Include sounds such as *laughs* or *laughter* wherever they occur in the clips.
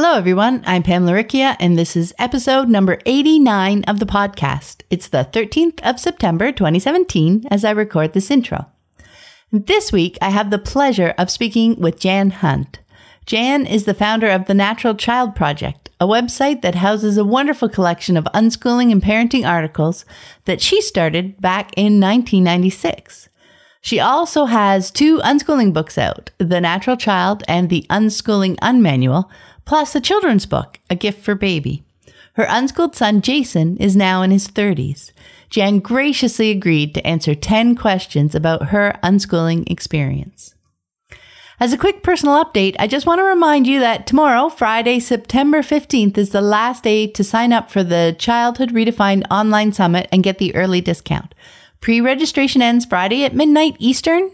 Hello, everyone. I'm Pam Laricchia, and this is episode number 89 of the podcast. It's the 13th of September, 2017, as I record this intro. This week, I have the pleasure of speaking with Jan Hunt. Jan is the founder of the Natural Child Project, a website that houses a wonderful collection of unschooling and parenting articles that she started back in 1996. She also has two unschooling books out, The Natural Child and The Unschooling Unmanual, plus a children's book, A Gift for Baby. Her unschooled son, Jason, is now in his 30s. Jan graciously agreed to answer 10 questions about her unschooling experience. As a quick personal update, I just want to remind you that tomorrow, Friday, September 15th, is the last day to sign up for the Childhood Redefined Online Summit and get the early discount. Pre registration ends Friday at midnight Eastern,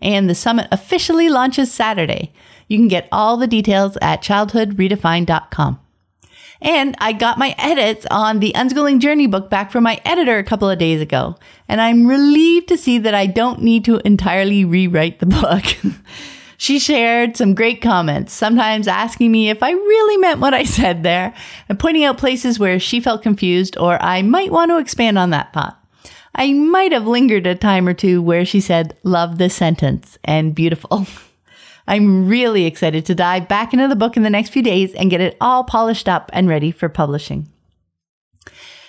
and the summit officially launches Saturday. You can get all the details at childhoodredefined.com. And I got my edits on the Unschooling Journey book back from my editor a couple of days ago. And I'm relieved to see that I don't need to entirely rewrite the book. *laughs* she shared some great comments, sometimes asking me if I really meant what I said there and pointing out places where she felt confused or I might want to expand on that thought. I might have lingered a time or two where she said, love this sentence and beautiful. *laughs* I'm really excited to dive back into the book in the next few days and get it all polished up and ready for publishing.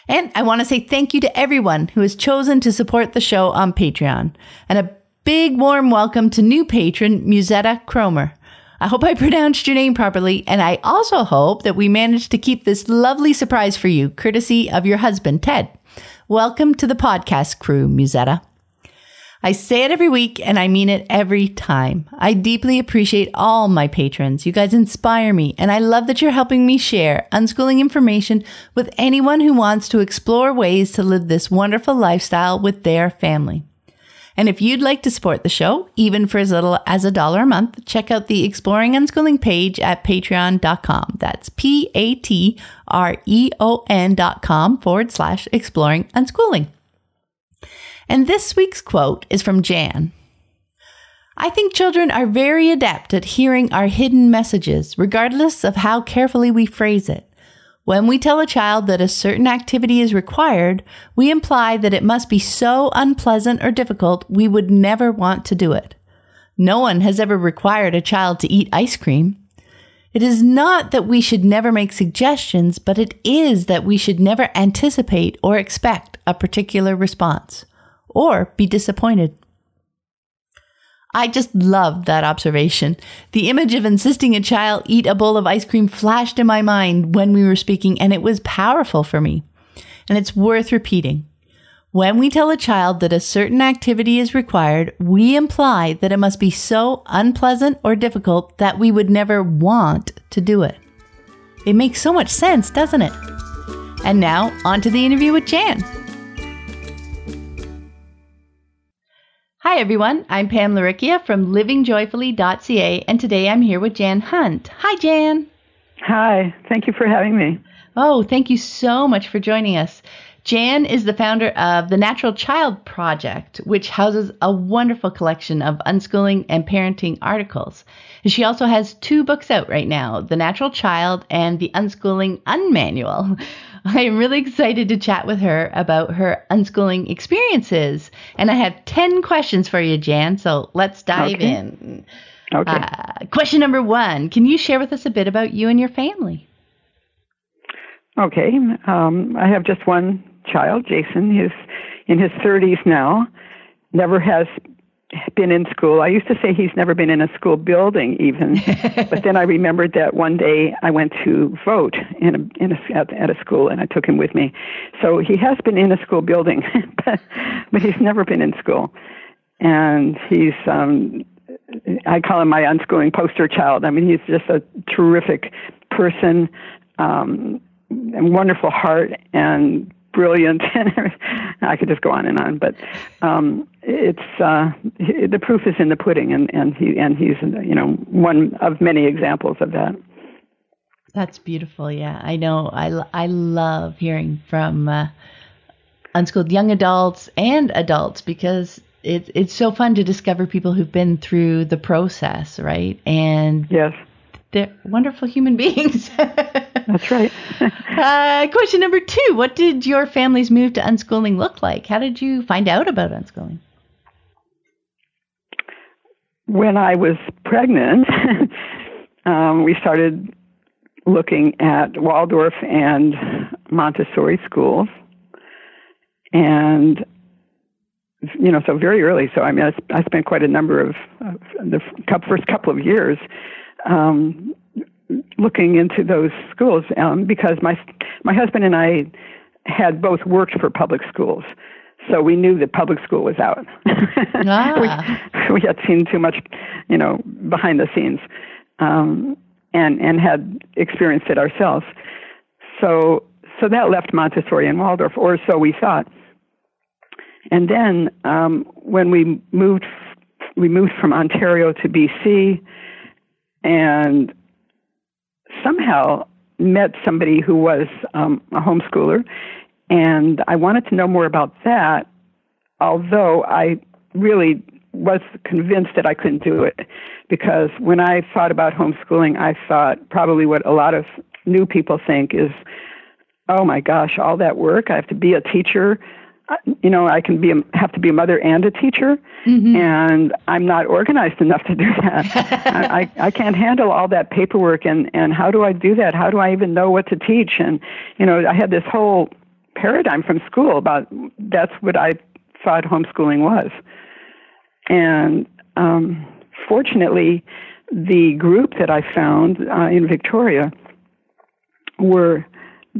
And I want to say thank you to everyone who has chosen to support the show on Patreon. And a big warm welcome to new patron Musetta Cromer. I hope I *laughs* pronounced your name properly, and I also hope that we managed to keep this lovely surprise for you, courtesy of your husband, Ted. Welcome to the podcast crew, Musetta. I say it every week and I mean it every time. I deeply appreciate all my patrons. You guys inspire me and I love that you're helping me share unschooling information with anyone who wants to explore ways to live this wonderful lifestyle with their family. And if you'd like to support the show, even for as little as a dollar a month, check out the Exploring Unschooling page at patreon.com. That's P A T R E O N dot com forward slash exploring unschooling. And this week's quote is from Jan. I think children are very adept at hearing our hidden messages, regardless of how carefully we phrase it. When we tell a child that a certain activity is required, we imply that it must be so unpleasant or difficult we would never want to do it. No one has ever required a child to eat ice cream. It is not that we should never make suggestions, but it is that we should never anticipate or expect a particular response or be disappointed. I just loved that observation. The image of insisting a child eat a bowl of ice cream flashed in my mind when we were speaking, and it was powerful for me. And it's worth repeating. When we tell a child that a certain activity is required, we imply that it must be so unpleasant or difficult that we would never want to do it. It makes so much sense, doesn't it? And now, on to the interview with Jan. Hi, everyone. I'm Pam Laricchia from livingjoyfully.ca, and today I'm here with Jan Hunt. Hi, Jan. Hi. Thank you for having me. Oh, thank you so much for joining us. Jan is the founder of the Natural Child Project, which houses a wonderful collection of unschooling and parenting articles. She also has two books out right now The Natural Child and The Unschooling Unmanual. *laughs* I am really excited to chat with her about her unschooling experiences. And I have 10 questions for you, Jan. So let's dive okay. in. Okay. Uh, question number one Can you share with us a bit about you and your family? Okay. Um, I have just one child, Jason. He's in his 30s now. Never has been in school. I used to say he's never been in a school building, even. *laughs* but then I remembered that one day I went to vote in a, in a, at, at a school, and I took him with me. So he has been in a school building, *laughs* but, but he's never been in school. And he's, um, I call him my unschooling poster child. I mean, he's just a terrific person, um, and wonderful heart, and brilliant. *laughs* I could just go on and on, but um, it's uh, the proof is in the pudding, and and he and he's you know one of many examples of that. That's beautiful. Yeah, I know. I I love hearing from uh, unschooled young adults and adults because it's it's so fun to discover people who've been through the process, right? And yes, they're wonderful human *laughs* beings. That's right. *laughs* uh, question number two: What did your family's move to unschooling look like? How did you find out about unschooling? When I was pregnant, *laughs* um, we started looking at Waldorf and Montessori schools, and you know, so very early. So I mean, I, I spent quite a number of uh, the first couple of years um, looking into those schools um, because my my husband and I had both worked for public schools, so we knew that public school was out. *laughs* Ah. we, *laughs* we had seen too much, you know, behind the scenes, um, and and had experienced it ourselves. So so that left Montessori and Waldorf, or so we thought. And then um, when we moved, we moved from Ontario to BC, and somehow met somebody who was um, a homeschooler, and I wanted to know more about that. Although I really was convinced that I couldn't do it, because when I thought about homeschooling, I thought probably what a lot of new people think is, "Oh my gosh, all that work! I have to be a teacher." You know, I can be a, have to be a mother and a teacher, mm-hmm. and I'm not organized enough to do that. I, I *laughs* I can't handle all that paperwork, and and how do I do that? How do I even know what to teach? And you know, I had this whole paradigm from school about that's what I thought homeschooling was, and um, fortunately, the group that I found uh, in Victoria were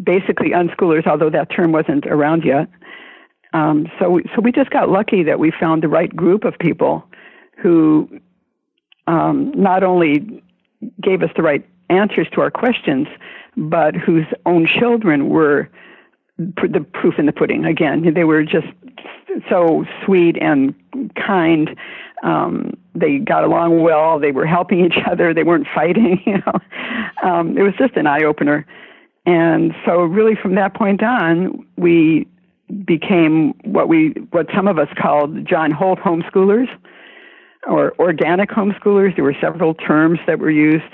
basically unschoolers, although that term wasn't around yet um, so, we, so we just got lucky that we found the right group of people who um, not only gave us the right answers to our questions, but whose own children were pr- the proof in the pudding. Again, they were just so sweet and kind. Um, they got along well. They were helping each other. They weren't fighting. *laughs* You know, um, it was just an eye opener. And so, really, from that point on, we became what we what some of us called John Holt homeschoolers or organic homeschoolers. There were several terms that were used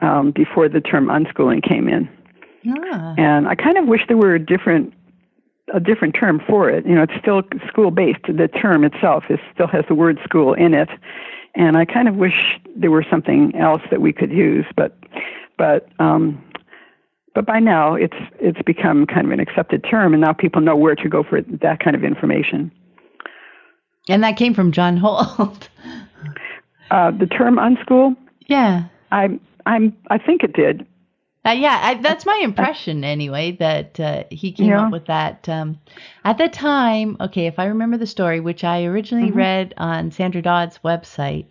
um, before the term unschooling came in. Ah. And I kind of wish there were a different a different term for it. You know, it's still school based. The term itself is still has the word school in it. And I kind of wish there were something else that we could use, but but um, but by now, it's it's become kind of an accepted term, and now people know where to go for that kind of information. And that came from John Holt. *laughs* uh, the term unschool. Yeah. I I'm I think it did. Uh, yeah, I, that's my impression anyway. That uh, he came yeah. up with that um, at the time. Okay, if I remember the story, which I originally mm-hmm. read on Sandra Dodd's website,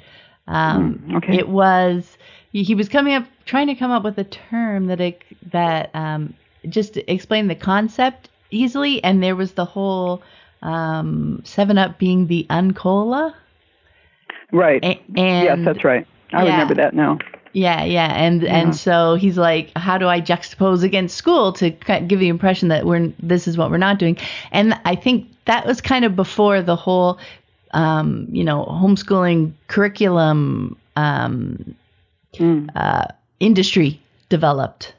um, mm, okay. it was he was coming up trying to come up with a term that it, that um, just explained the concept easily, and there was the whole um, Seven Up being the Uncola. Right. A- and yes, that's right. I yeah. remember that now. Yeah, yeah, and yeah. and so he's like, how do I juxtapose against school to give the impression that we're this is what we're not doing? And I think that was kind of before the whole, um, you know, homeschooling curriculum um, mm. uh, industry developed.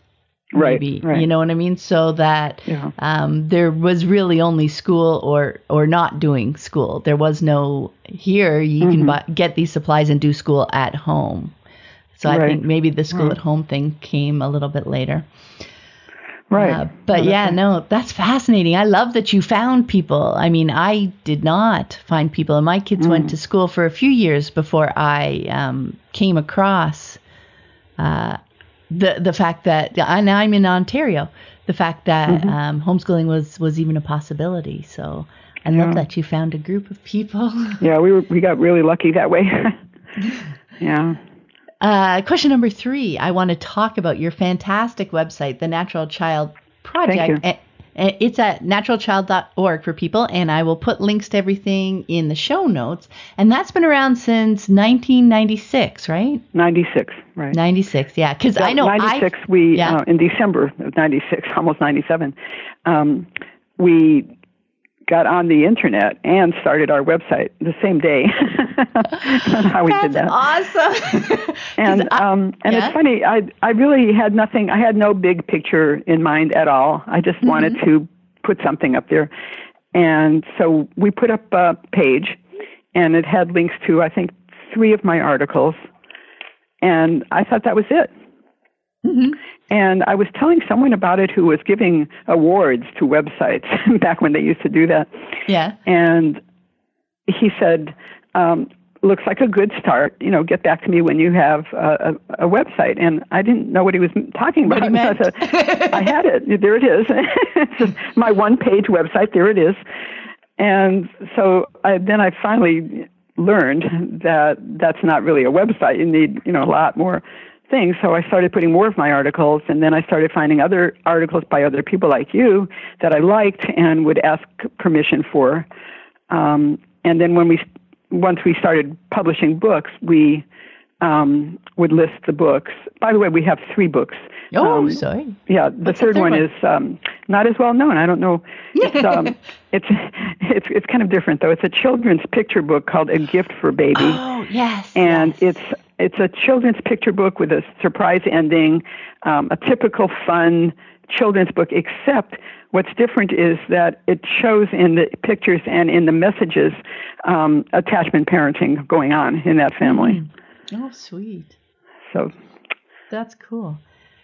Right, maybe, right. You know what I mean? So that yeah. um, there was really only school or or not doing school. There was no here you mm-hmm. can buy, get these supplies and do school at home. So right. I think maybe the school right. at home thing came a little bit later. Right. Uh, but yeah, no, that's fascinating. I love that you found people. I mean, I did not find people, and my kids mm. went to school for a few years before I um, came across uh, the the fact that and I'm in Ontario, the fact that mm-hmm. um, homeschooling was was even a possibility. So I yeah. love that you found a group of people. *laughs* yeah, we were we got really lucky that way. *laughs* yeah. Uh, question number three. I want to talk about your fantastic website, the Natural Child Project. You. It's at naturalchild.org for people, and I will put links to everything in the show notes. And that's been around since 1996, right? 96, right. 96, yeah. Because I know 96, we, yeah. uh, in December of 96, *laughs* almost 97, um, we got on the internet and started our website the same day. *laughs* how we *laughs* That's did that. Awesome. *laughs* and um, and yeah? it's funny. I I really had nothing. I had no big picture in mind at all. I just mm-hmm. wanted to put something up there, and so we put up a page, and it had links to I think three of my articles, and I thought that was it. Mm-hmm. And I was telling someone about it who was giving awards to websites *laughs* back when they used to do that. Yeah. And he said, um, looks like a good start. You know, get back to me when you have a, a, a website. And I didn't know what he was talking about. What *laughs* I, said, I had it. There it is. *laughs* it's my one page website. There it is. And so I, then I finally learned that that's not really a website. You need, you know, a lot more things. So I started putting more of my articles, and then I started finding other articles by other people like you that I liked and would ask permission for. Um, and then when we, once we started publishing books, we um, would list the books. By the way, we have three books. Oh, um, sorry. Yeah, the third, the third, one, one? is um, not as well known. I don't know. It's, *laughs* um, it's it's it's kind of different though. It's a children's picture book called A Gift for Baby. Oh, yes. And yes. it's it's a children's picture book with a surprise ending, um, a typical fun children's book, except what's different is that it shows in the pictures and in the messages um, attachment parenting going on in that family. Mm. Oh, sweet. So that's cool.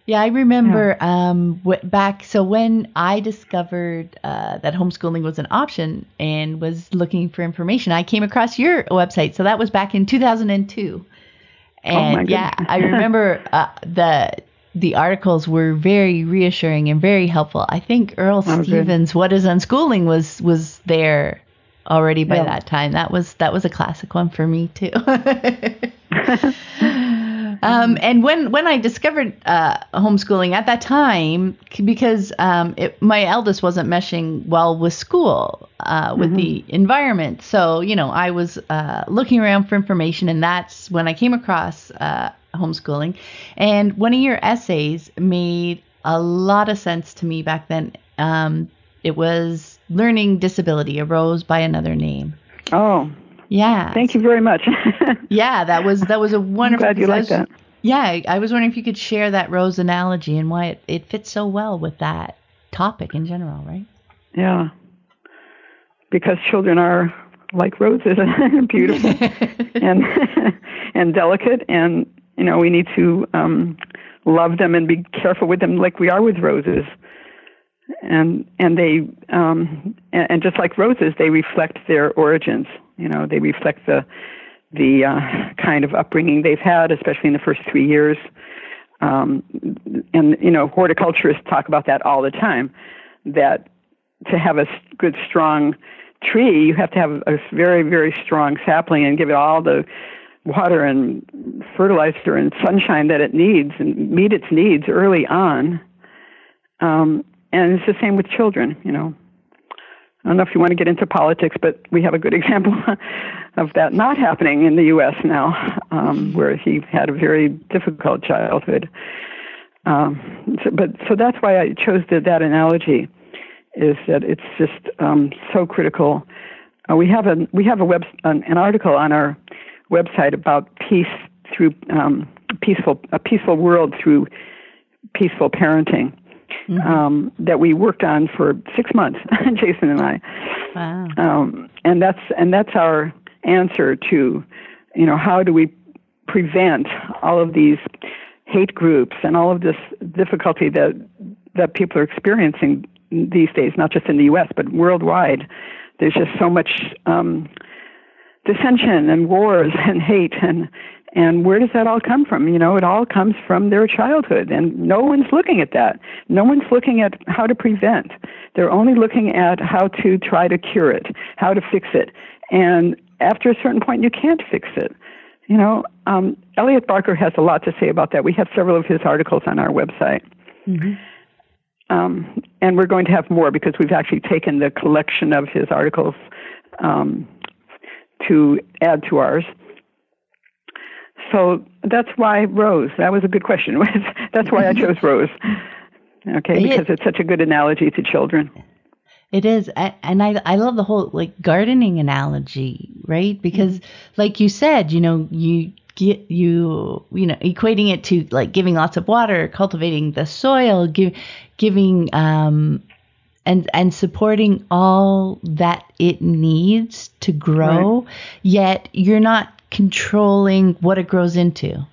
Yeah, I remember yeah. um, w- back. So when I discovered uh, that homeschooling was an option and was looking for information, I came across your website. So that was back in 2002. And oh yeah, I remember uh, the the articles were very reassuring and very helpful. I think Earl oh, Stevens' good. "What Is Unschooling" was was there already by yeah. that time. That was that was a classic one for me too. *laughs* *laughs* Um, and when when I discovered uh, homeschooling at that time, because um, it, my eldest wasn't meshing well with school, uh, with mm-hmm. the environment, so you know I was uh, looking around for information, and that's when I came across uh, homeschooling. And one of your essays made a lot of sense to me back then. Um, it was learning disability arose by another name. Oh, yeah. Thank you very much. *laughs* yeah, that was that was a wonderful. I'm glad you like that. Yeah, I was wondering if you could share that rose analogy and why it, it fits so well with that topic in general, right? Yeah. Because children are like roses, *laughs* beautiful *laughs* and and delicate, and you know we need to um, love them and be careful with them, like we are with roses. And and they um, and, and just like roses, they reflect their origins. You know, they reflect the the uh, kind of upbringing they've had, especially in the first three years. Um, and you know, horticulturists talk about that all the time. That to have a good, strong tree, you have to have a very, very strong sapling and give it all the water and fertilizer and sunshine that it needs and meet its needs early on. Um, and it's the same with children, you know. I don't know if you want to get into politics, but we have a good *laughs* example of that not happening in the U.S. now, um, where he had a very difficult childhood. Um, so, but so that's why I chose the, that analogy, is that it's just um, so critical. Uh, we have a we have a web an, an, article on our website about peace through um, peaceful a peaceful world through peaceful parenting mm-hmm. um, that we worked on for six months, *laughs* Jason and I. Wow. Um, and that's and that's our answer to, you know, how do we prevent all of these hate groups and all of this difficulty that that people are experiencing these days, not just in the U.S. but worldwide. There's just so much um, dissension and wars *laughs* and hate and and where does that all come from? You know, it all comes from their childhood, and no one's looking at that. No one's looking at how to prevent. They're only looking at how to try to cure it, how to fix it. And after a certain point, you can't fix it. You know, um, Elliot Barker has a lot to say about that. We have several of his articles on our website. Mm-hmm. Um, and we're going to have more because we've actually taken the collection of his articles um, to add to ours. So that's why Rose. That was a good question. *laughs* that's why I chose Rose. Okay, because it's such a good analogy to children. It is, and I I love the whole like gardening analogy, right? Because, mm-hmm. like you said, you know, you get you you know equating it to like giving lots of water, cultivating the soil, give, giving um and and supporting all that it needs to grow. Right. Yet you're not controlling what it grows into.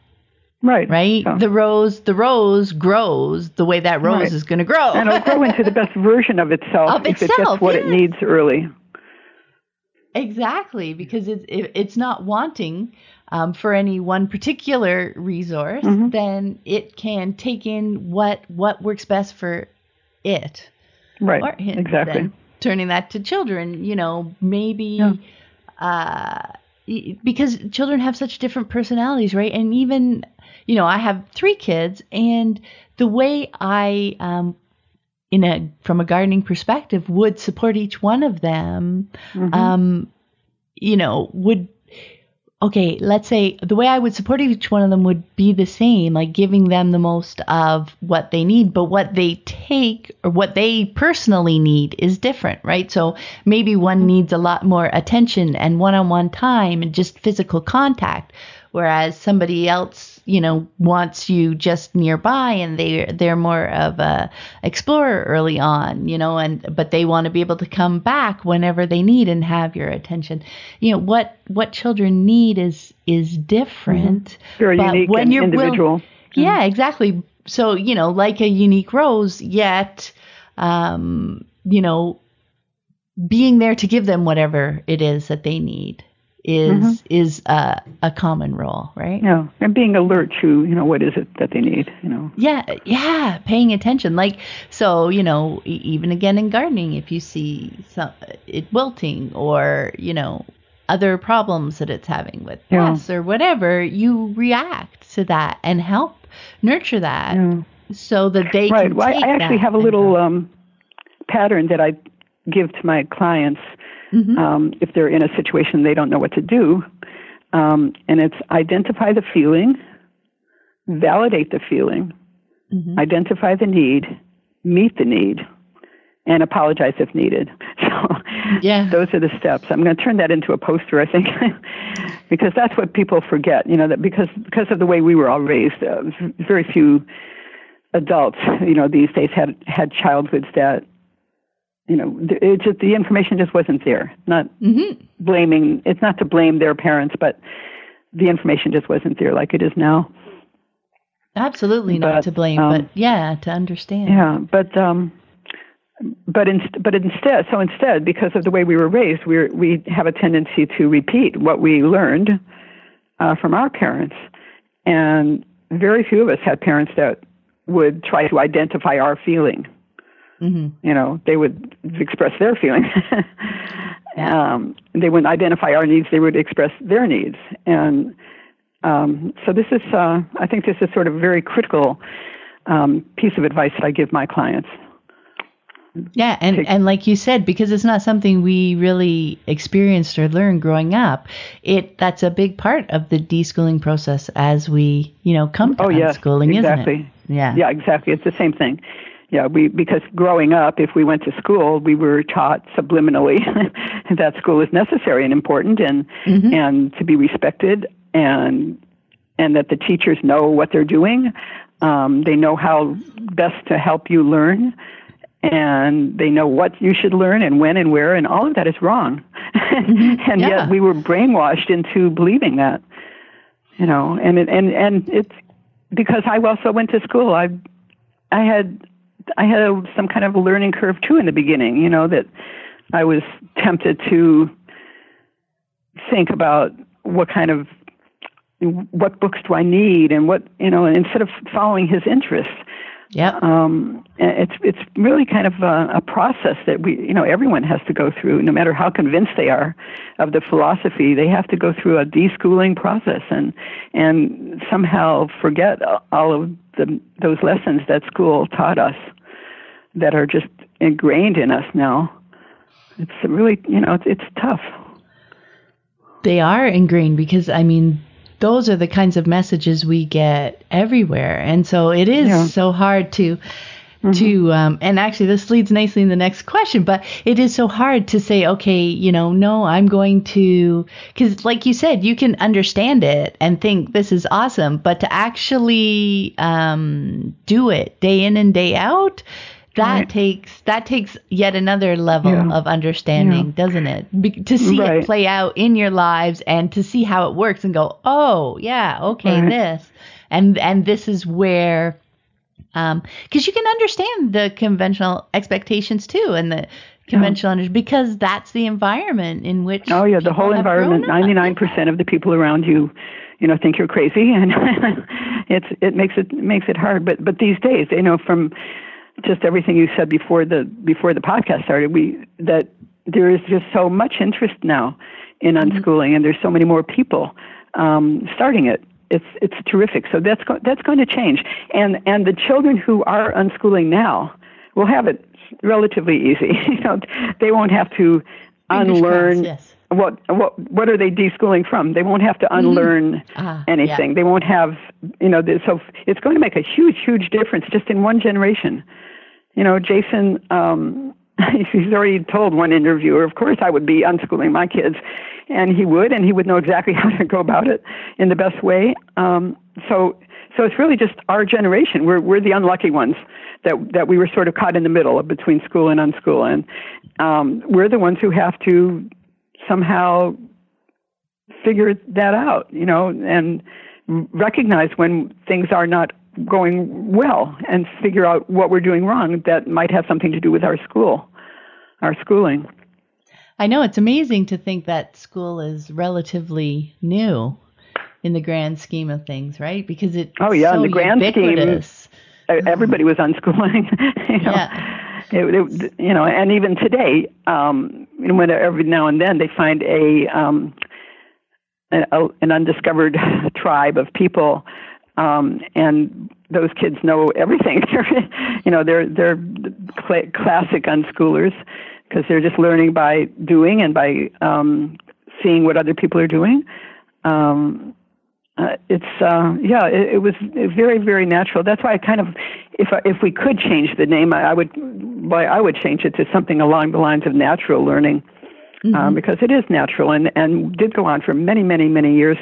Right. Right? The rose the rose grows the way that rose right. is going to grow. and it'll grow into the best version of itself of if itself, it gets what yeah. it needs early. Exactly, because it's it, it's not wanting um, for any one particular resource, mm-hmm. then it can take in what what works best for it. Right. Or him, exactly. turning that to children, you know, maybe yeah. uh, because children have such different personalities, right? And even, you know, I have three kids, and the way I, um, in a from a gardening perspective, would support each one of them, mm-hmm. um, you know, would okay, let's say the way I would support each one of them would be the same, like giving them the most of what they need, but what they take or what they personally need is different, right? So maybe one needs a lot more attention and one on one time and just physical contact, whereas somebody else you know wants you just nearby and they they're more of a explorer early on you know and but they want to be able to come back whenever they need and have your attention you know what what children need is is different mm-hmm. very but unique when and you're individual will, yeah mm-hmm. exactly so you know like a unique rose yet um you know being there to give them whatever it is that they need is mm-hmm. is a, a common role, right? Yeah, and being alert to you know what is it that they need, you know. Yeah, yeah, paying attention. Like so, you know, even again in gardening, if you see some, it wilting or you know other problems that it's having with pests or whatever, you react to that and help nurture that yeah. so that they right. can. Well, I actually have a little um, pattern that I give to my clients mm-hmm. um, if they're in a situation they don't know what to do. Um, and it's identify the feeling, validate the feeling, mm-hmm. identify the need, meet the need, and apologize if needed. *laughs* So yeah. those are the steps. I'm going to turn that into a poster, I think, *laughs* because that's what people forget. You know that because because of the way we were all raised, uh, very few adults, you know, these days had had childhoods that you know, it just the information just wasn't there. Not mm-hmm. blaming. It's not to blame their parents, but the information just wasn't there like it is now. Absolutely but, not to blame, um, but yeah, to understand. Yeah, but um, but in, but instead, so instead, because of the way we were raised, we we have a tendency to repeat what we learned uh, from our parents, and very few of us had parents that would try to identify our feeling Mm-hmm. You know, they would express their feelings. *laughs* um, they wouldn't identify our needs; they would express their needs. And um, so, this is, uh, I think, this is sort of a very critical um, piece of advice that I give my clients. Yeah, and, and like you said, because it's not something we really experienced or learned growing up, it that's a big part of the deschooling process as we, you know, come to oh, yes, schooling, exactly. isn't it? Yeah. Yeah, exactly. It's the same thing yeah, we because growing up, if we went to school, we were taught subliminally *laughs* that school is necessary and important, and mm-hmm. and to be respected, and and that the teachers know what they're doing. Um, they know how best to help you learn, and they know what you should learn and when and where, and all of that is wrong. Mm-hmm. *laughs* and yeah. yet we were brainwashed into believing that. You know, and it, and and it's because I also went to school. I I had I had a, some kind of a learning curve too in the beginning. You know that I was tempted to think about what kind of what books do I need and what you know instead of following his interests, Yeah. Um, it's it's really kind of a, a process that we you know everyone has to go through, no matter how convinced they are of the philosophy. They have to go through a deschooling process and and somehow forget all of the those lessons that school taught us that are just ingrained in us now. It's really you know it's, it's tough. They are ingrained because I mean those are the kinds of messages we get everywhere. And so it is yeah. so hard to Mm-hmm. to um, and actually this leads nicely in the next question but it is so hard to say okay you know no i'm going to because like you said you can understand it and think this is awesome but to actually um, do it day in and day out that right. takes that takes yet another level yeah. of understanding, yeah. doesn't it? Be- to see right. it play out in your lives and to see how it works and go, oh yeah, okay, right. this and and this is where um because you can understand the conventional expectations too and the conventional yeah. because that's the environment in which oh yeah the whole environment 99% of the people around you you know think you're crazy *laughs* and *laughs* it's it makes it makes it hard but but these days you know from just everything you said before the before the podcast started. We that there is just so much interest now in mm-hmm. unschooling, mm-hmm. and there's so many more people um, starting it. It's it's terrific. So that's go- that's going to change, and and the children who are unschooling now will have it relatively easy. *laughs* you know, they won't have to unlearn. yes. What what what are they deschooling from? They won't have to mm-hmm. unlearn mm-hmm. anything. Yeah. They won't have you know. So it's going to make a huge huge difference just in one generation you know, Jason, um, *laughs* he's already told one interviewer, of course I would be unschooling my kids. And he would, and he would know exactly *laughs* how to go about it in the best way. Um, so, so it's really just our generation. We're, we're the unlucky ones that, that we were sort of caught in the middle between school and unschool. And um, we're the ones who have to somehow figure that out, you know, and recognize when things are not going well and figure out what we're doing wrong that might have something to do with our school, our schooling. I know it's amazing to think that school is relatively new in the grand scheme of things, right? Because it oh yeah, so in the grand ubiquitous. scheme, everybody was unschooling. *laughs* you know? Yeah. It, it, you know, and even today, um, when every now and then they find a, um, a an undiscovered tribe of people um, and those kids know everything. *laughs* you know, they're they're cl- classic unschoolers because they're just learning by doing and by um, seeing what other people are doing. Um, uh, it's uh, yeah, it, it was very very natural. That's why I kind of, if I, if we could change the name, I, I would, why I would change it to something along the lines of natural learning. Um, mm-hmm. Um, because it is natural and, and did go on for many, many, many years.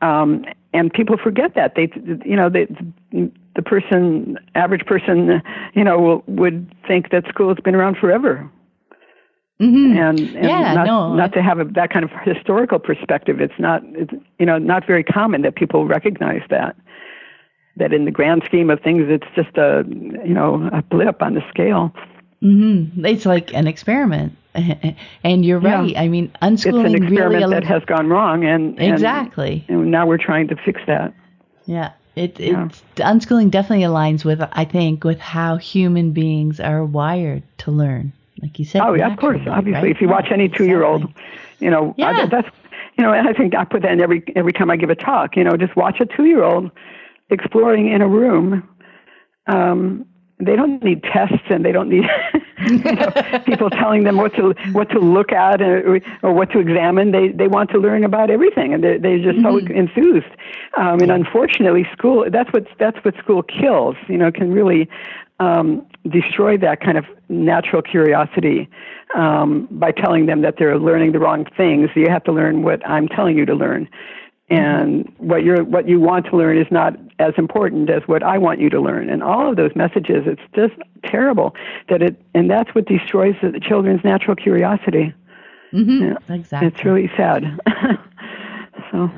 Um, and people forget that. They you know they, the person average person you know will, would think that school has been around forever. Mm-hmm. and, and yeah, not no, not to have a, that kind of historical perspective it's not it's you know not very common that people recognize that. That in the grand scheme of things it's just a you know a blip on the scale mm-hmm. it's like an experiment *laughs* and you're right. Yeah. I mean, unschooling it's an experiment really that has gone wrong, and exactly. And, and, now we're trying to fix that. Yeah, it yeah. unschooling definitely aligns with I think with how human beings are wired to learn. Like you said. Oh yeah, of course. Obviously, right? if you watch any two-year-old, exactly. you know, yeah. I, that's you know, I think I put that in every every time I give a talk. You know, just watch a two-year-old exploring in a room. Um, they don't need tests and they don't need *laughs* you know, people telling them what to what to look at or, or what to examine. They they want to learn about everything and they're, they're just mm-hmm. so enthused. Um, and unfortunately, school that's what that's what school kills. You know, can really um, destroy that kind of natural curiosity um, by telling them that they're learning the wrong things. You have to learn what I'm telling you to learn and what you what you want to learn is not as important as what I want you to learn. And all of those messages, it's just terrible that it, and that's what destroys the children's natural curiosity. Mm-hmm. Yeah, exactly. It's really sad. *laughs* so.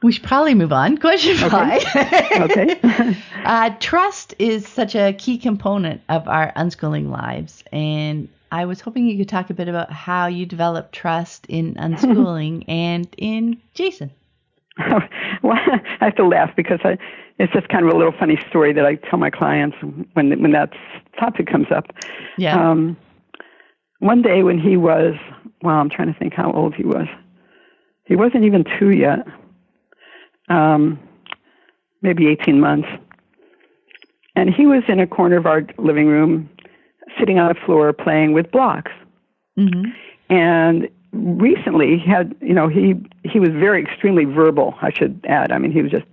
We should probably move on. *laughs* Question five. Okay. okay. *laughs* uh, trust is such a key component of our unschooling lives, and I was hoping you could talk a bit about how you develop trust in unschooling and in Jason. *laughs* well, I have to laugh because I, it's just kind of a little funny story that I tell my clients when when that topic comes up. Yeah. Um, one day when he was, well, I'm trying to think how old he was. He wasn't even two yet. Um, maybe 18 months. And he was in a corner of our living room, sitting on the floor playing with blocks. Mm-hmm. And recently, he had you know he he was very extremely verbal. I should add. I mean, he was just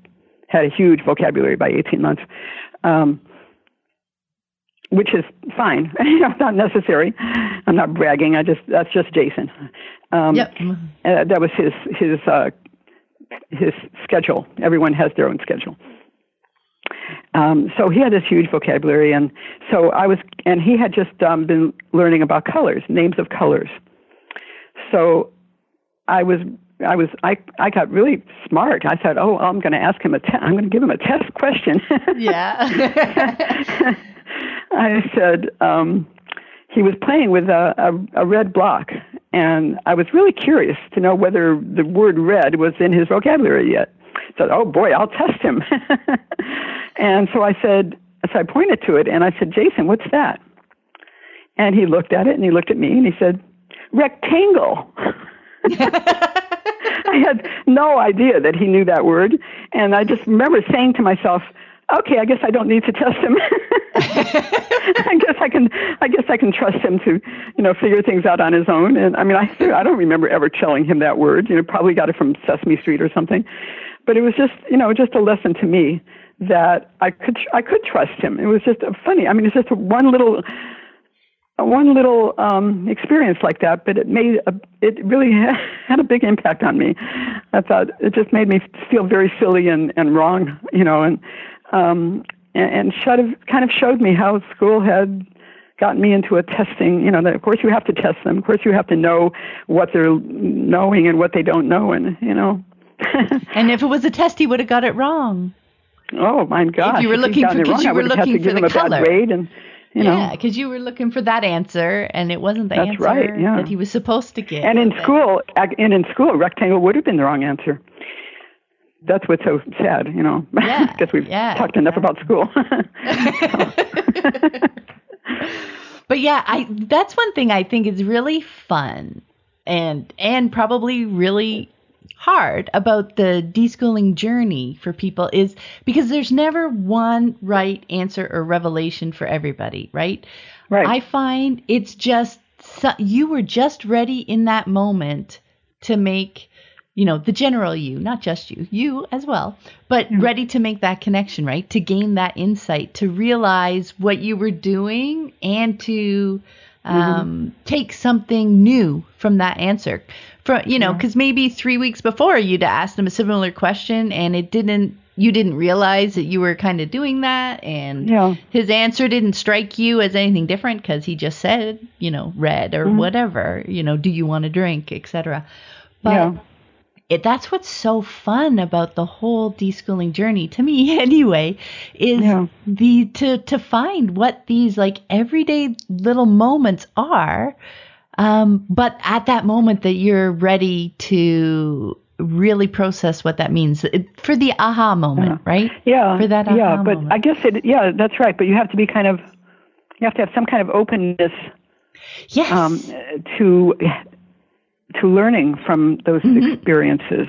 had a huge vocabulary by 18 months. Um, which is fine. *laughs* you know, not necessary. I'm not bragging. I just that's just Jason. Um, Yep. uh, that was his his uh, his schedule. Everyone has their own schedule. Um, so he had this huge vocabulary, and so I was, and he had just um, been learning about colors, names of colors. So I was, I was, I, I got really smart. I said, "Oh, I'm going to ask him a, te- I'm going to give him a test question." *laughs* Yeah. *laughs* I said um, he was playing with a, a, a red block, and I was really curious to know whether the word red was in his vocabulary yet. So, oh boy, I'll test him. *laughs* and so I said, so I pointed to it, and I said, Jason, what's that? And he looked at it, and he looked at me, and he said, rectangle. *laughs* I had no idea that he knew that word, and I just remember saying to myself, "Okay, I guess I don't need to test him. *laughs* I guess I can. I guess I can trust him to, you know, figure things out on his own." And I mean, I I don't remember ever telling him that word. You know, probably got it from Sesame Street or something, but it was just, you know, just a lesson to me that I could I could trust him. It was just funny. I mean, it's just one little one little um, experience like that, but it made a, it really *laughs* had a big impact on me. I thought it just made me feel very silly and, and wrong, you know, and um, and, and should have, kind of showed me how school had gotten me into a testing. You know, that of course you have to test them. Of course you have to know what they're knowing and what they don't know, and you know. *laughs* and if it was a test, he would have got it wrong. Oh my God! If you were looking for, because you were looking for the color. grade and, you. Yeah, because you were looking for that answer, and it wasn't the That's answer right, yeah. that he was supposed to get. And in school, and in school, rectangle would have been the wrong answer. That's what's so sad, you know, Yeah, *laughs* because we've yeah, talked enough about school. *laughs* *laughs* but yeah, I that's one thing I think is really fun and and probably really hard about the deschooling journey for people is because there's never one right answer or revelation for everybody, right? right. I find it's just you were just ready in that moment to make you know the general you not just you you as well but ready to make that connection right to gain that insight to realize what you were doing and to um, take something new from that answer from you know because maybe three weeks before you'd asked them a similar question and it didn't you didn't realize that you were kind of doing that and Yeah. his answer didn't strike you as anything different because he just said you know red or mm-hmm. whatever you know do you want a drink etc but Yeah. it, that's what's so fun about the whole deschooling journey to me *laughs* anyway is Yeah. the to to find what these like everyday little moments are um, but at that moment that you're ready to really process what that means for the aha moment right yeah, for that yeah, but moment. I guess it. Yeah, that's right. But you have to be kind of, you have to have some kind of openness yes um, to to learning from those experiences.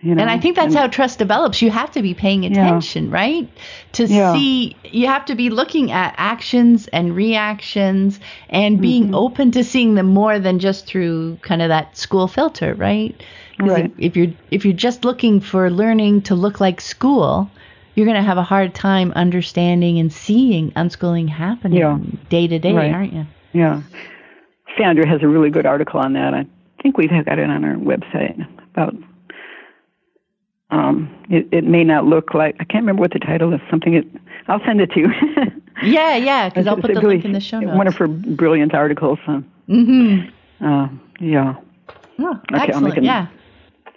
You know? And I think that's how trust develops. You have to be paying attention, right? To Yeah. see, you have to be looking at actions and reactions and being Mm-hmm. open to seeing them more than just through kind of that school filter, right? Right. If, if you're if you're just looking for learning to look like school, you're going to have a hard time understanding and seeing unschooling happening Yeah. day to day, Right. aren't you? Yeah. Sandra has a really good article on that. I think we've got it on our website about um it, it may not look like I can't remember what the title is, something it I'll send it to you. *laughs* Yeah, yeah, because I'll put the really- link in the show notes. One of her brilliant articles. Uh, mm-hmm. uh, yeah. Oh, Okay, I'll make a- yeah.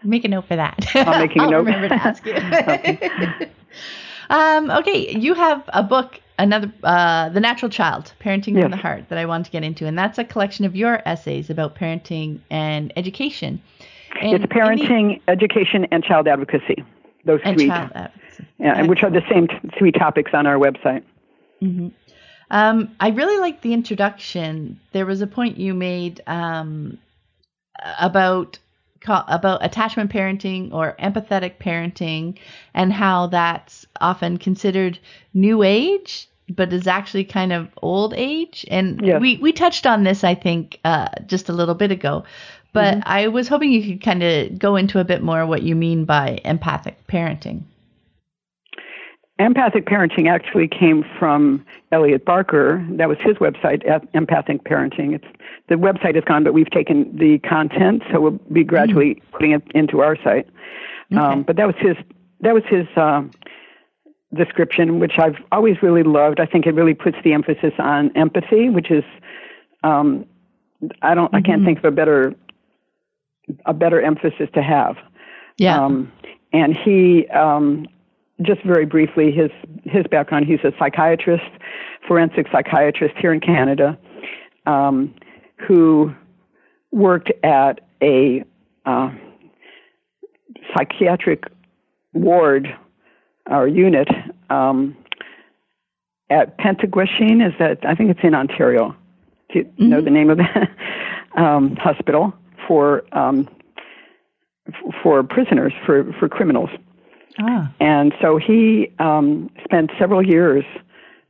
Make a note for that. I'm making a *laughs* I'll note. remember to ask you. *laughs* um, okay, you have a book, another, uh, The Natural Child, Parenting Yes. from the Heart, that I want to get into, and that's a collection of your essays about parenting and education. And it's parenting, education, and child advocacy. Those and three. Child advocacy. Yeah, and which are the same t- three topics on our website. Mm-hmm. Um, I really like the introduction. There was a point you made um, about about attachment parenting or empathetic parenting and how that's often considered new age but is actually kind of old age and yes. we, we touched on this i think uh, just a little bit ago but mm-hmm. i was hoping you could kind of go into a bit more what you mean by empathic parenting Empathic parenting actually came from Elliott Barker. That was his website, Empathic Parenting. It's the website is gone, but we've taken the content, so we'll be gradually mm. putting it into our site. Okay. Um, but that was his that was his uh, description, which I've always really loved. I think it really puts the emphasis on empathy, which is um, I don't mm-hmm. I can't mm-hmm. think of a better a better emphasis to have. Yeah. Um, and he um, just very briefly, his his background. He's a psychiatrist, forensic psychiatrist here in Canada, um, who worked at a uh, psychiatric ward or unit um, at Penetanguishene. Is that I think it's in Ontario. Do you mm-hmm. know the name of that *laughs* um, hospital for um, for prisoners for for criminals? Ah. And so he um, spent several years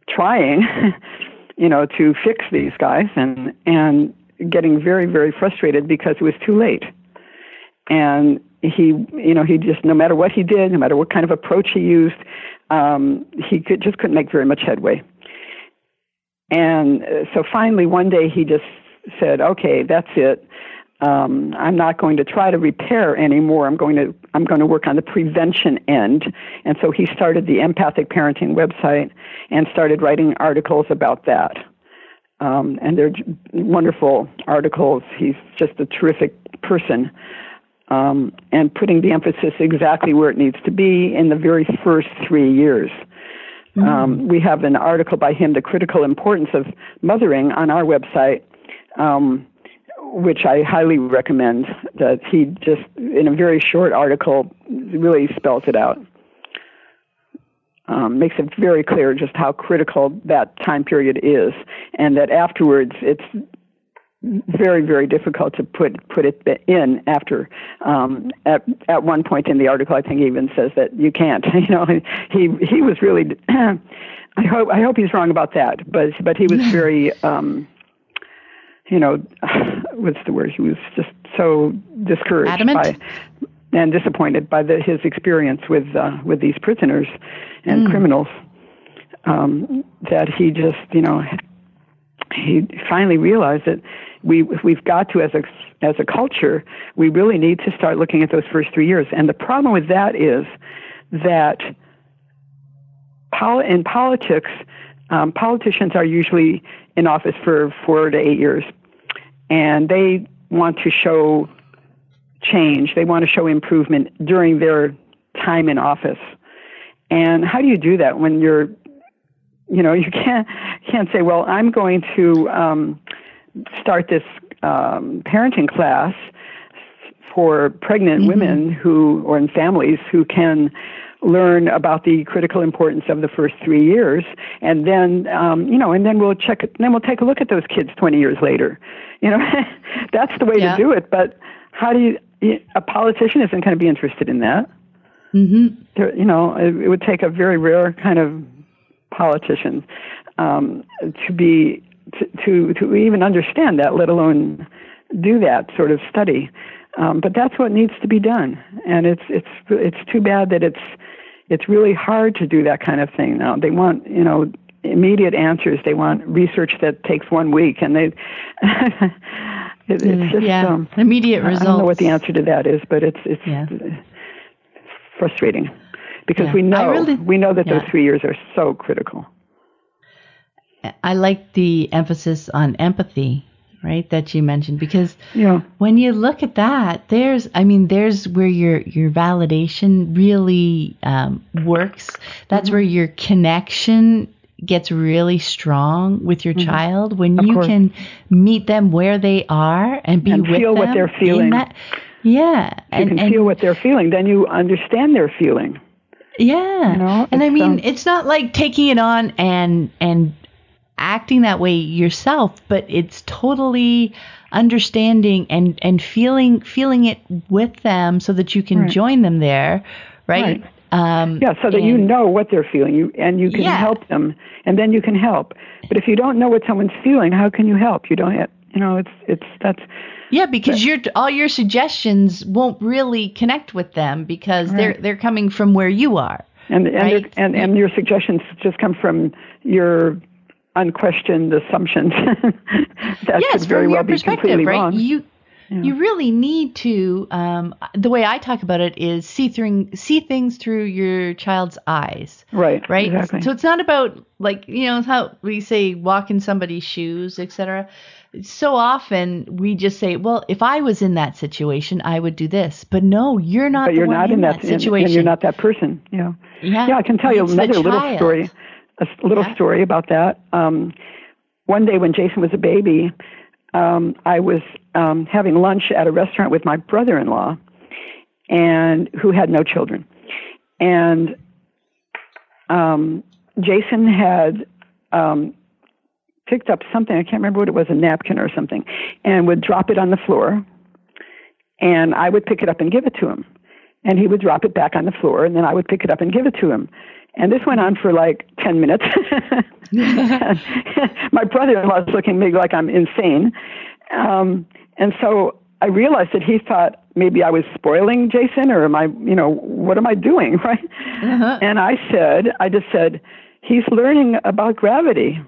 trying, *laughs* you know, to fix these guys and and getting very very frustrated because it was too late. And he, you know, he just no matter what he did, no matter what kind of approach he used, um, he could just couldn't make very much headway. And uh, so finally, one day he just said, "Okay, that's it um, I'm not going to try to repair anymore. I'm going to I'm going to work on the prevention end. And so he started the empathic parenting website and started writing articles about that. Um, and they're wonderful articles. He's just a terrific person. Um, and putting the emphasis exactly where it needs to be in the very first three years. Mm-hmm. Um, we have an article by him, The Critical Importance of Mothering, on our website. Um, which I highly recommend. That he just, in a very short article, really spells it out. Um, makes it very clear just how critical that time period is, and that afterwards it's very very difficult to put put it in after um at at one point in the article i think he even says that you can't *laughs* you know he he was really *clears throat* i hope i hope he's wrong about that but but he was very um you know, *sighs* what's the word? He was just so discouraged Adamant? by and disappointed by the, his experience with uh, with these prisoners and mm. criminals um, that he just, you know, he finally realized that we we've got to as a as a culture we really need to start looking at those first three years. And the problem with that is that pol- in politics, um, politicians are usually in office for four to eight years and they want to show change. They want to show improvement during their time in office. And how do you do that when you're, you know, *laughs* you can't can't say, well, I'm going to um, start this um, parenting class for pregnant mm-hmm. women who or in families who can learn about the critical importance of the first three years, and then um, you know, and then we'll check. Then we'll take a look at those kids twenty years later. You know, *laughs* that's the way yeah. to do it. But how do you? A politician isn't going to be interested in that. Mm-hmm. There, you know, it, it would take a very rare kind of politician um, to be to, to to even understand that, let alone do that sort of study. Um, but that's what needs to be done, and it's it's it's too bad that it's it's really hard to do that kind of thing now. They want, you know, immediate answers. They want research that takes one week, and they. *laughs* it, it's mm, just yeah. um, immediate results. I don't know what the answer to that is, but it's it's yeah. frustrating because yeah. we know really, we know that those three years are so critical. I like the emphasis on empathy right that you mentioned because yeah. when you look at that there's i mean there's where your your validation really um, works that's mm-hmm. where your connection gets really strong with your mm-hmm. child when of you course. can meet them where they are and be and with feel them what they're feeling that, Yeah. You and, can and, feel what they're feeling. Then you understand their feeling. Yeah. You know, and I mean, um, it's not like taking it on and and acting that way yourself, but it's totally understanding and and feeling feeling it with them so that you can right. join them there, right? right. Um, yeah, so that and, you know what they're feeling, you and you can yeah. help them, and then you can help. But if you don't know what someone's feeling, how can you help? You don't, you know, it's it's that's. Yeah, because your all your suggestions won't really connect with them because right. they're they're coming from where you are. And and right? and and your suggestions just come from your unquestioned assumptions. *laughs* that yes, could very well be completely right? wrong. You yeah. you really need to. Um, the way I talk about it is see through see things through your child's eyes. Right. Right. Exactly. So it's not about like you know how we say walk in somebody's shoes, etc. So often we just say, "Well, if I was in that situation, I would do this." But no, you're not. But you're not in, in that, that situation. And you're not that person. Yeah. Yeah. Yeah. I can tell you another little story. A little yeah. story about that. Um, one day when Jason was a baby, um, I was um, having lunch at a restaurant with my brother-in-law, and who had no children, and um, Jason had um, picked up something I can't remember what it was, a napkin or something, and would drop it on the floor, and I would pick it up and give it to him, and he would drop it back on the floor, and then I would pick it up and give it to him, and this went on for like 10 minutes. *laughs* *laughs* My brother in law is looking at me like I'm insane. Um, and so I realized that he thought maybe I was spoiling Jason or am I, you know, what am I doing? *laughs* Right. Uh-huh. And I said, I just said, he's learning about gravity.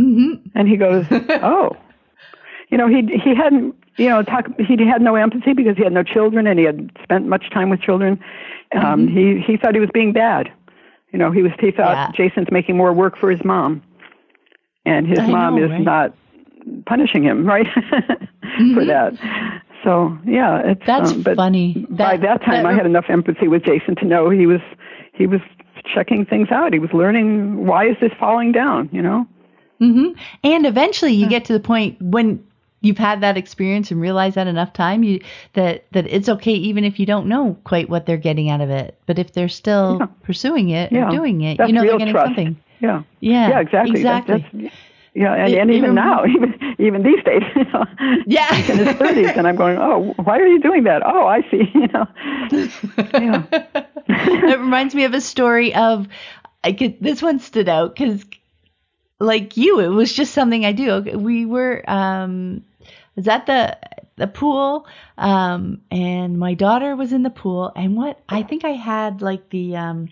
Mm-hmm. And he goes, oh. You know, he he hadn't, you know, talk, he had no empathy because he had no children and he had spent much time with children. Um, mm-hmm. He he thought he was being bad. You know, he was he thought yeah. Jason's making more work for his mom, and his I mom know, is right? not punishing him, right, *laughs* mm-hmm. for that. So yeah, it's that's um, but funny. By that, that time, that, I had enough empathy with Jason to know he was he was checking things out. He was learning why is this falling down, you know. Mm-hmm. And eventually, you get to the point when you've had that experience and realized that enough time you that that it's okay even if you don't know quite what they're getting out of it but if they're still yeah. pursuing it yeah. or doing it that's you know they're getting trust. something yeah yeah yeah exactly exactly that, yeah, and, it, and even now, *laughs* even even these days, *laughs* you know, yeah, in his thirties, and I'm going, oh, why are you doing that? Oh, I see, *laughs* you know, yeah. it reminds me of a story of, I could this one stood out because, like you, it was just something I do. We were um, was at the the pool um, and my daughter was in the pool and what I think I had like the um,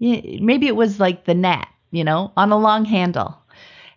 maybe it was like the net you know on a long handle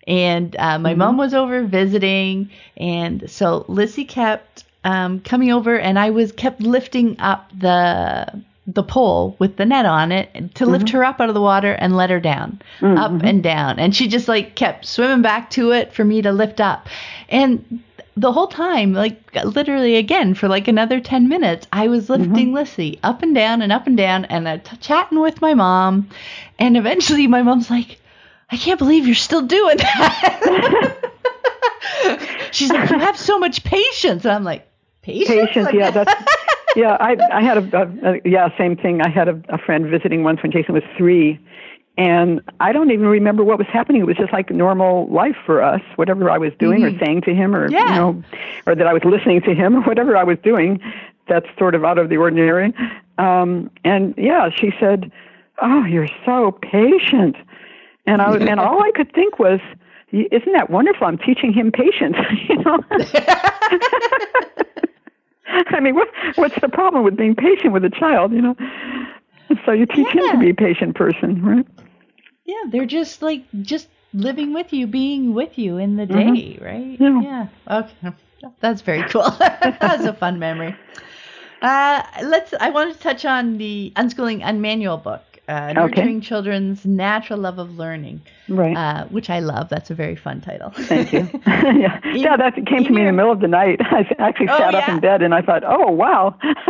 and uh, my mm-hmm. mom was over visiting and so Lissy kept um, coming over and I was kept lifting up the the pole with the net on it to mm-hmm. lift her up out of the water and let her down, mm-hmm. up and down. And she just like kept swimming back to it for me to lift up. And the whole time, like literally again for like another 10 minutes, I was mm-hmm. lifting mm-hmm. Lissy up and down and up and down and uh, t- chatting with my mom. And eventually my mom's like, I can't believe you're still doing that. *laughs* She's like, you have so much patience. And I'm like, patience? Patience, like, yeah. That's, yeah, I, I had a, a, a, yeah, same thing. I had a, a friend visiting once when Jason was three and I don't even remember what was happening. It was just like normal life for us, whatever I was doing mm-hmm. or saying to him or, yeah. you know, or that I was listening to him *laughs* or whatever I was doing. That's sort of out of the ordinary. Um, and yeah, she said, Oh, you're so patient. And I was, and all I could think was, isn't that wonderful? I'm teaching him patience, *laughs* you know? *laughs* I mean, what, what's the problem with being patient with a child, you know? So you teach yeah. him to be a patient person, right? Yeah, they're just like just living with you, being with you in the mm-hmm. day, right? Yeah. yeah. Okay. That's very cool. *laughs* That's a fun memory. Uh, let's. I want to touch on the unschooling unmanual book, uh, nurturing okay. children's natural love of learning, right? Uh, which I love. That's a very fun title. Thank you. *laughs* *laughs* yeah, in, yeah. That came to me in the middle of the night. I actually oh, sat yeah. up in bed and I thought, oh wow. okay.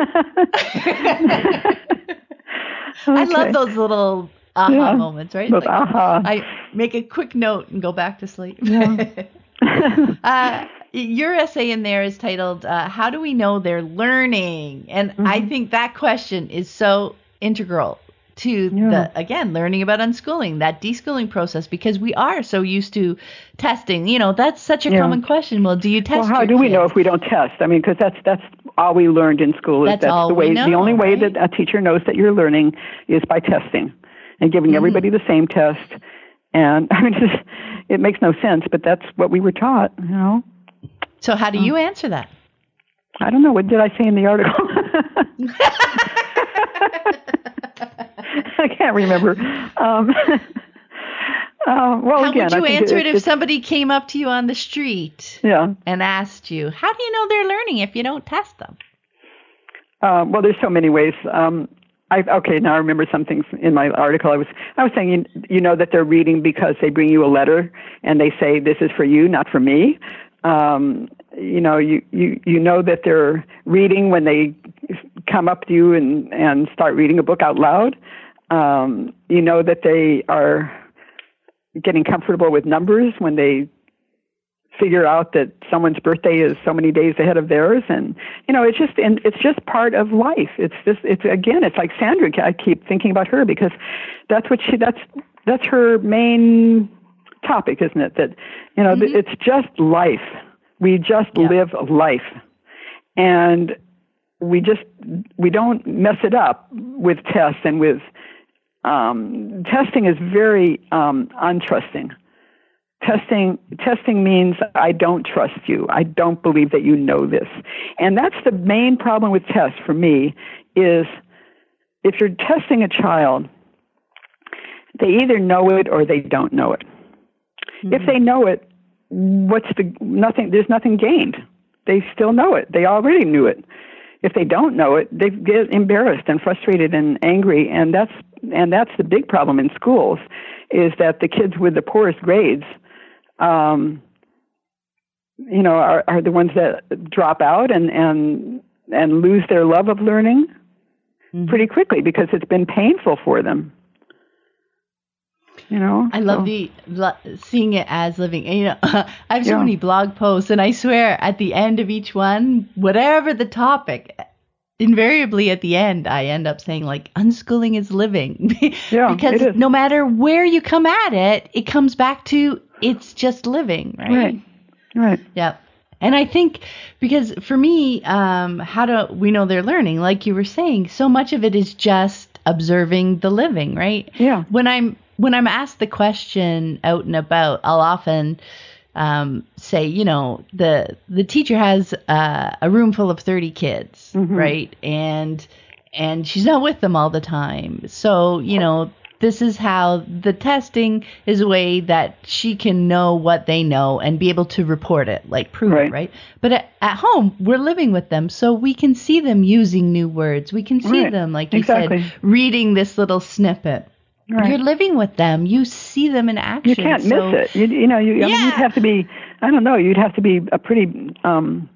I love those little aha yeah, moments, right? Like, aha. I make a quick note and go back to sleep. Yeah. *laughs* *laughs* uh, your essay in there is titled uh, "How Do We Know They're Learning?" and mm-hmm. I think that question is so integral to yeah. the again learning about unschooling that deschooling process because we are so used to testing you know that's such a yeah. common question well do you test well how do we know if we don't test i mean because that's that's all we learned in school is that's, that's the way know, the only way right? that a teacher knows that you're learning is by testing and giving mm-hmm. everybody the same test and *laughs* i mean just, it makes no sense but that's what we were taught you know so how do you answer that i don't know what did i say in the article *laughs* I can't remember. Um, *laughs* uh, well, how again, would you answer it, it if somebody came up to you on the street yeah. and asked you, "How do you know they're learning if you don't test them?" Uh, well, there's so many ways. Um, I, okay, now I remember something in my article. I was I was saying you, you know that they're reading because they bring you a letter and they say this is for you, not for me. Um, you know, you, you you know that they're reading when they come up to you and and start reading a book out loud. Um, you know that they are getting comfortable with numbers when they figure out that someone's birthday is so many days ahead of theirs and you know it's just and it's just part of life it's just it's again it's like sandra i keep thinking about her because that's what she that's that's her main topic isn't it that you know mm-hmm. it's just life we just yeah. live life and we just we don't mess it up with tests and with um, testing is very um, untrusting. Testing testing means I don't trust you. I don't believe that you know this, and that's the main problem with tests for me. Is if you're testing a child, they either know it or they don't know it. Mm-hmm. If they know it, what's the nothing? There's nothing gained. They still know it. They already knew it if they don't know it, they get embarrassed and frustrated and angry, and that's and that's the big problem in schools, is that the kids with the poorest grades, um, you know, are, are the ones that drop out and and and lose their love of learning mm-hmm. pretty quickly because it's been painful for them. You know, I love so. the seeing it as living. And, you know, *laughs* I have so yeah. many blog posts, and I swear at the end of each one, whatever the topic, invariably at the end, I end up saying like unschooling is living. *laughs* yeah, because no matter where you come at it, it comes back to it's just living, right? Right. Right. Yeah. And I think because for me, um, how do we know they're learning? Like you were saying, so much of it is just observing the living, right? Yeah. When I'm when I'm asked the question out and about, I'll often um, say, you know, the the teacher has uh, a room full of 30 kids, mm-hmm. right? And and she's not with them all the time. So, you know, this is how the testing is a way that she can know what they know and be able to report it, like prove right. it, right? But at, at, home, we're living with them, so we can see them using new words. We can see right. them, like you exactly. said, reading this little snippet. Right. You're living with them. You see them in action. You can't so. miss it. You, you know, you, yeah. I mean, you'd have to be. I don't know. You'd have to be a pretty um,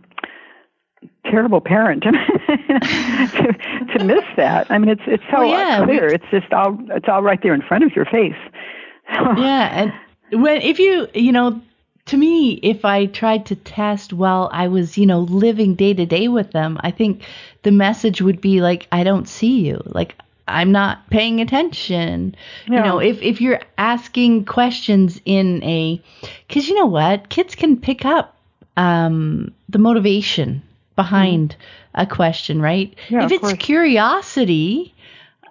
terrible parent *laughs* to, to miss that. I mean, it's it's so well, yeah, clear. It's just all it's all right there in front of your face. *laughs* yeah, and when if you you know to me, if I tried to test while I was, you know, living day to day with them, I think the message would be like, I don't see you. Like, I'm not paying attention. You know, if if you're asking questions in a cuz you know what? Kids can pick up um the motivation behind mm. a question, right? Yeah, if it's course. curiosity,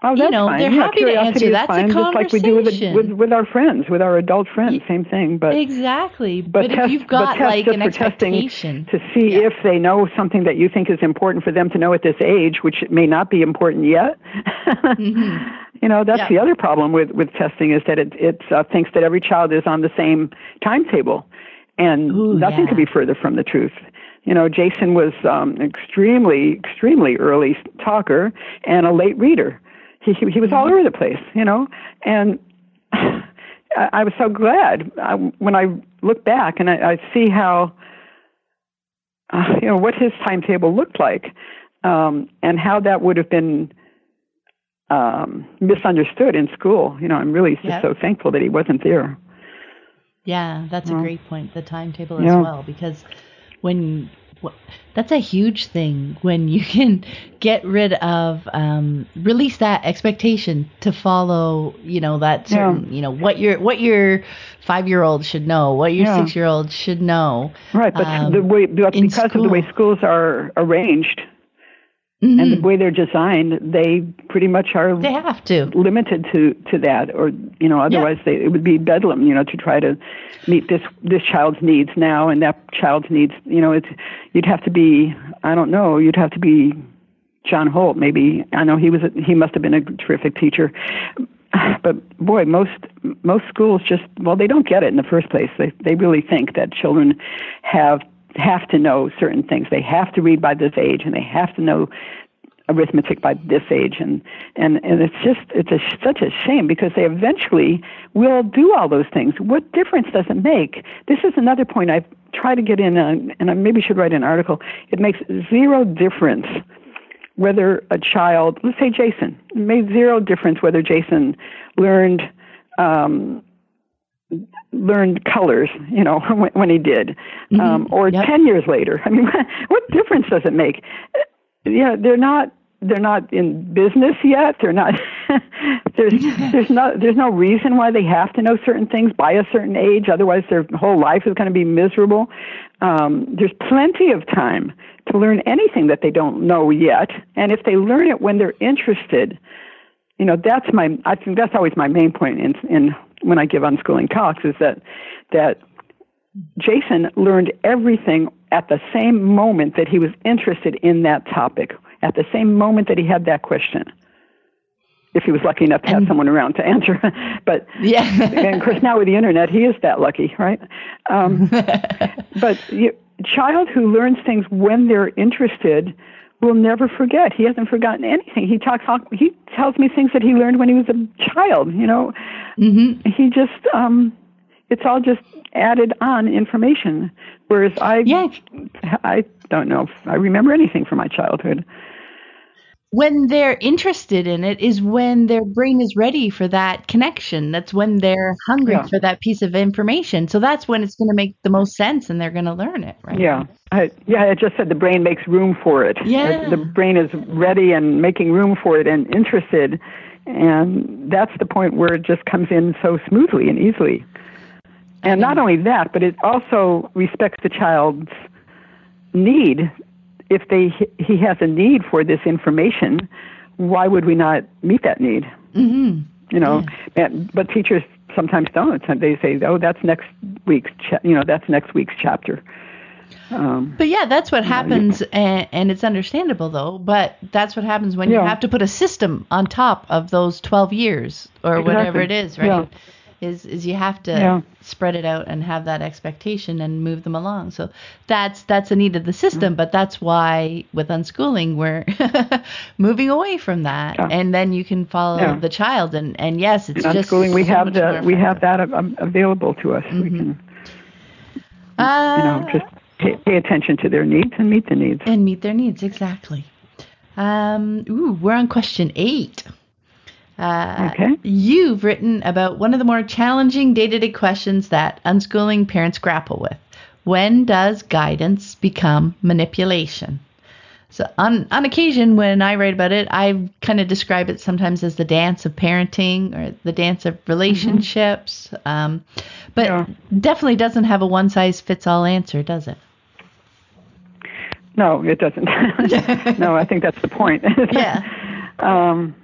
Oh, you know, fine. they're yeah, happy to answer. That's fine, a just like we do with, with with our friends, with our adult friends, same thing. But exactly. But, but test, if you've got like an expectation to see yeah. if they know something that you think is important for them to know at this age, which may not be important yet. *laughs* mm-hmm. You know, that's yeah. the other problem with with testing is that it it uh, thinks that every child is on the same timetable, and Ooh, nothing could be further from the truth you know, Jason was um, extremely, extremely early talker and a late reader he he, he was all mm-hmm. over the place, you know, and I, I was so glad I, when I look back and I, I see how uh, you know what his timetable looked like, um, and how that would have been um, misunderstood in school. You know, I'm really just yep. so thankful that he wasn't there. Yeah, that's a great point. The timetable as Yeah. well, because when that's a huge thing when you *laughs* can get rid of um, release that expectation to follow you know that certain you know what your what your five year old should know what your Yeah. six year old should know Right, but um, the way but because of the way schools are arranged Mhm. and the way they're designed, they pretty much are they have to limited to to that, or you know, otherwise they, it would be bedlam. You know, to try to meet this this child's needs now and that child's needs. You know, it's you'd have to be I don't know, you'd have to be John Holt maybe. I know he was a, he must have been a terrific teacher. But boy, most most schools just well they don't get it in the first place. They they really think that children have have to know certain things. They have to read by this age and they have to know arithmetic by this age. And and and it's just it's a, such a shame because they eventually will do all those things. What difference does it make? This is another point i've tried to get in uh and i maybe should write an article. It makes zero difference whether a child let's say jason made zero difference whether jason learned um learned colors, you know, *laughs* when, when he did, um, or Yep. ten years later. I mean, *laughs* what difference does it make? Yeah, they're not they're not in business yet. They're not. *laughs* there's there's no there's no reason why they have to know certain things by a certain age. Otherwise, their whole life is going to be miserable. Um, there's plenty of time to learn anything that they don't know yet, and if they learn it when they're interested, you know that's my I think that's always my main point in in when I give unschooling talks is that that Jason learned everything at the same moment that he was interested in that topic, at the same moment that he had that question. If he was lucky enough to have someone around to answer, *laughs* but yeah and of course now with the internet he is that lucky, right? Um, *laughs* but you, child who learns things when they're interested will never forget. He hasn't forgotten anything. He talks. He tells me things that he learned when he was a child. You know, hmm he just um, it's all just added on information. Whereas I, Yeah. I don't know if I remember anything from my childhood. When they're interested in it is when their brain is ready for that connection. That's when they're hungry Yeah. for that piece of information. So that's when it's going to make the most sense and they're going to learn it, right? Yeah, I, yeah. I just said the brain makes room for it. Yeah. the brain is ready and making room for it and interested, and that's the point where it just comes in so smoothly and easily. And not only that, but it also respects the child's need. If they he has a need for this information, why would we not meet that need? hmm you know and, but teachers sometimes don't they say oh that's next week's cha- you know that's next week's chapter um, But yeah, that's what happens, and, and it's understandable though. But that's what happens when you have to put a system on top of those twelve years or whatever it is, right? Yeah. Is is you have to Yeah. spread it out and have that expectation and move them along. So that's that's a need of the system, but that's why with unschooling we're *laughs* moving away from that, Yeah. and then you can follow the child. And and yes, it's in just unschooling we so have the we have that um, available to us we can Uh, you know just pay, pay attention to their needs and meet the needs and meet their needs exactly. Um, ooh, we're on question eight. Uh, Okay. You've written about one of the more challenging day-to-day questions that unschooling parents grapple with. When does guidance become manipulation? So on on occasion when I write about it, I kind of describe it sometimes as the dance of parenting or the dance of relationships. Um, but Yeah. definitely doesn't have a one size fits all answer, does it? no it doesn't *laughs* no i think that's the point *laughs* Yeah. *laughs* um,